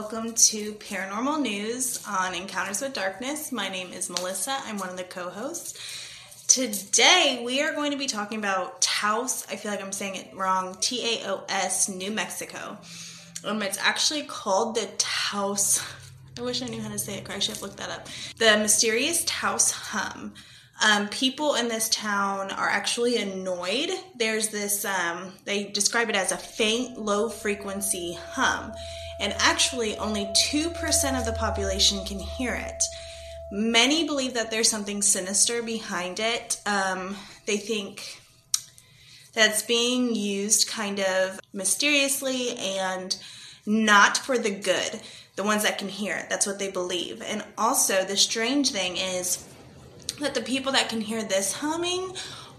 welcome to Paranormal News on Encounters with Darkness. My name is Melissa. I'm one of the co hosts. Today, we are going to be talking about Taos. I feel like I'm saying it wrong T A O S, New Mexico. Um, it's actually called the Taos. I wish I knew how to say it. I should have looked that up. The mysterious Taos hum. Um, people in this town are actually annoyed. There's this, um, they describe it as a faint, low frequency hum. And actually, only 2% of the population can hear it. Many believe that there's something sinister behind it. Um, they think that's being used kind of mysteriously and not for the good. The ones that can hear it, that's what they believe. And also, the strange thing is, that the people that can hear this humming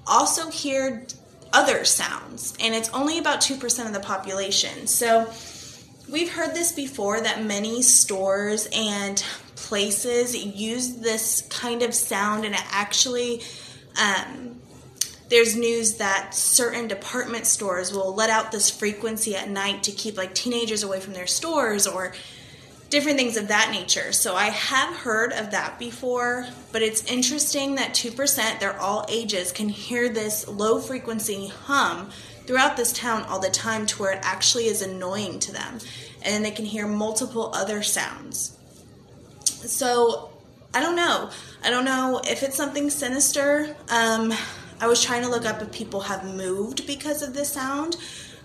also hear other sounds, and it's only about 2% of the population. So, we've heard this before that many stores and places use this kind of sound, and it actually, um, there's news that certain department stores will let out this frequency at night to keep like teenagers away from their stores or different things of that nature. So I have heard of that before, but it's interesting that 2%, they're all ages, can hear this low frequency hum throughout this town all the time to where it actually is annoying to them. And they can hear multiple other sounds. So I don't know. I don't know if it's something sinister. Um, I was trying to look up if people have moved because of this sound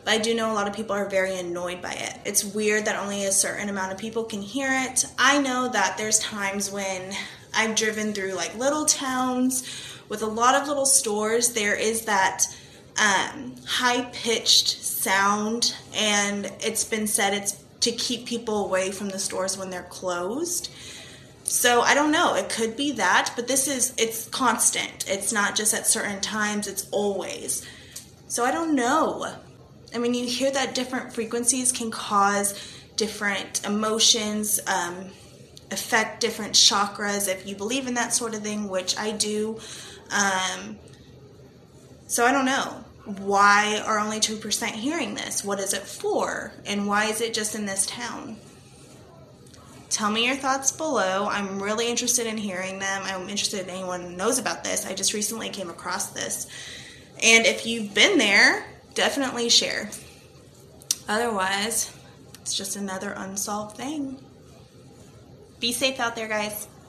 but I do know a lot of people are very annoyed by it. It's weird that only a certain amount of people can hear it. I know that there's times when I've driven through like little towns with a lot of little stores, there is that um, high pitched sound, and it's been said it's to keep people away from the stores when they're closed. So I don't know. It could be that, but this is it's constant. It's not just at certain times, it's always. So I don't know. I when you hear that different frequencies can cause different emotions, um, affect different chakras if you believe in that sort of thing, which I do. Um, so I don't know. Why are only 2% hearing this? What is it for? And why is it just in this town? Tell me your thoughts below. I'm really interested in hearing them. I'm interested in anyone knows about this. I just recently came across this. And if you've been there, definitely share. Otherwise, it's just another unsolved thing. Be safe out there, guys.